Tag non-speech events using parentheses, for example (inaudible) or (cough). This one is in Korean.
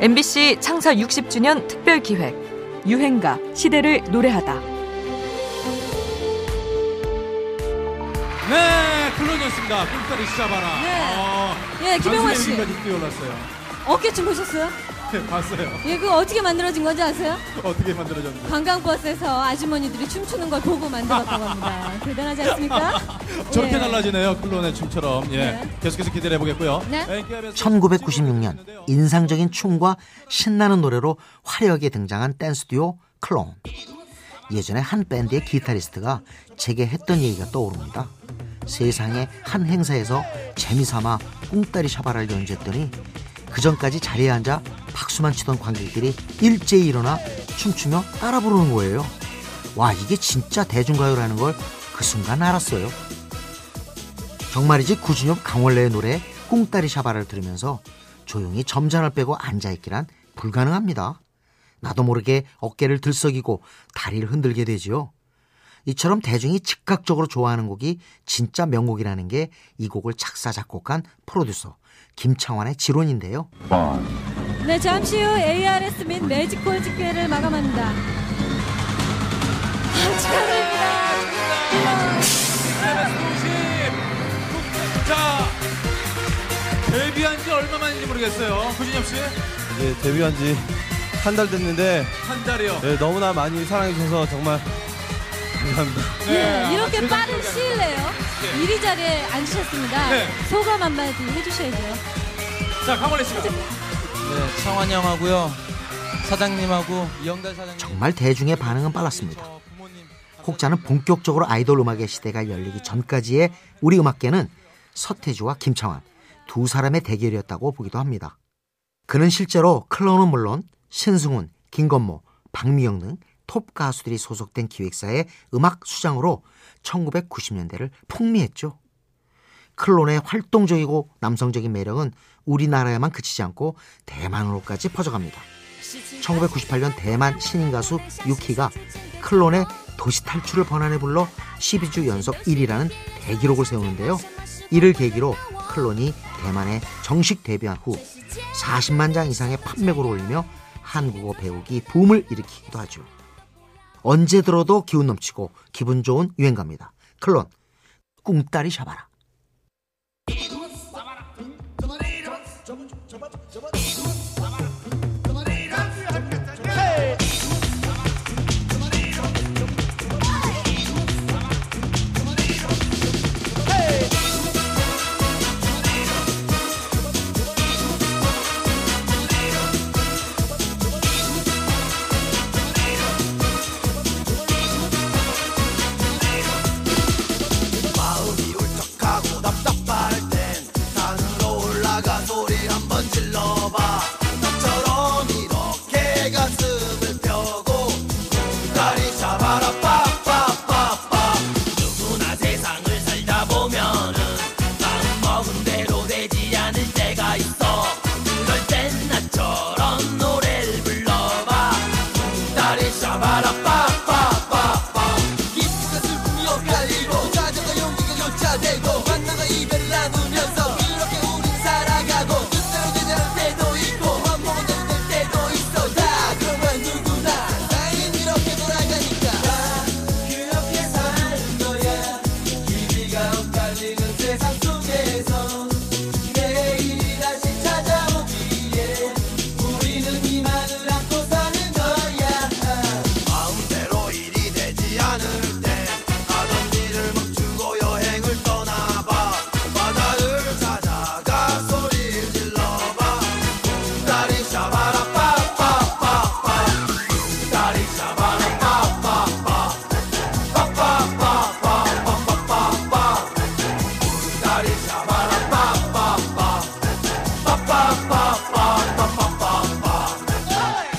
MBC 창사 60주년 특별 기획 유행가 시대를 노래하다. 네, 클론이었습니다. 꿈까지 시작하라. 네. 어, 예, 김영환 씨. 까지 뛰어올랐어요. 어깨 춤 보셨어요? 네, 봤어요. 예, 그거 어떻게 만들어진 건지 아세요? 어떻게 만들어졌는지. 관광버스에서 아주머니들이 춤추는 걸 보고 만들었다고 합니다. (laughs) 대단하지 않습니까? (laughs) 저렇게 예. 달라지네요. 클론의 춤처럼. 예. 네. 계속해서 기대해 보겠고요. 네. 1996년 인상적인 춤과 신나는 노래로 화려하게 등장한 댄스 듀오 클론. 예전에 한 밴드의 기타리스트가 제게 했던 얘기가 떠오릅니다. 세상에 한 행사에서 재미삼아 꿍따리 샤바라를 연주했더니 그 전까지 자리에 앉아 박수만 치던 관객들이 일제히 일어나 춤추며 따라 부르는 거예요. 와 이게 진짜 대중가요라는 걸 그 순간 알았어요. 정말이지 구준엽 강원래의 노래 꿍따리 샤바를 들으면서 조용히 점잖을 빼고 앉아있기란 불가능합니다. 나도 모르게 어깨를 들썩이고 다리를 흔들게 되지요. 이처럼 대중이 즉각적으로 좋아하는 곡이 진짜 명곡이라는 게 이 곡을 작사 작곡한 프로듀서 김창완의 지론인데요. 네, 잠시 후 ARS 및 매직콜 집계를 마감합니다. 아, 축하드립니다. 자, 데뷔한 지 얼마 만인지 모르겠어요. 구진엽 씨. 이제 데뷔한 지 한 달 됐는데 한 달이요. 네, 너무나 많이 사랑해 주셔서 정말 감사합니다. 예, 이렇게 빠른 시일 내요. 이리자리에 앉으셨습니다. 네. 소감 한마디 해주셔야죠. 자, 강원래 씨가. 네, 창환 형하고요. 사장님하고 이영달 사장님. 정말 대중의 반응은 빨랐습니다. 혹자는 본격적으로 아이돌 음악의 시대가 열리기 전까지의 우리 음악계는 서태지와 김창완 두 사람의 대결이었다고 보기도 합니다. 그는 실제로 클론은 물론 신승훈, 김건모, 박미영 등 톱 가수들이 소속된 기획사의 음악 수장으로 1990년대를 풍미했죠. 클론의 활동적이고 남성적인 매력은 우리나라에만 그치지 않고 대만으로까지 퍼져갑니다. 1998년 대만 신인 가수 유키가 클론의 도시 탈출을 번안해 불러 12주 연속 1위라는 대기록을 세우는데요. 이를 계기로 클론이 대만에 정식 데뷔한 후 40만 장 이상의 판매고를 올리며 한국어 배우기 붐을 일으키기도 하죠. 언제 들어도 기운 넘치고 기분 좋은 유행가입니다. 클론, 꿍따리 샤바라. 질러봐. 너처럼 이렇게 가슴을 펴고 다리 잡아라. 빠빠빠빠. 누구나 세상을 살다 보면은 마음 먹은 대로 되지 않을 때가 있어. 그럴 땐 나처럼 노래를 불러봐. 다리 잡아라. 빠빠빠빠. 깊은 슬픔이 엇갈리고 자자가 용기가 교차되고 만나가 이별을 나누며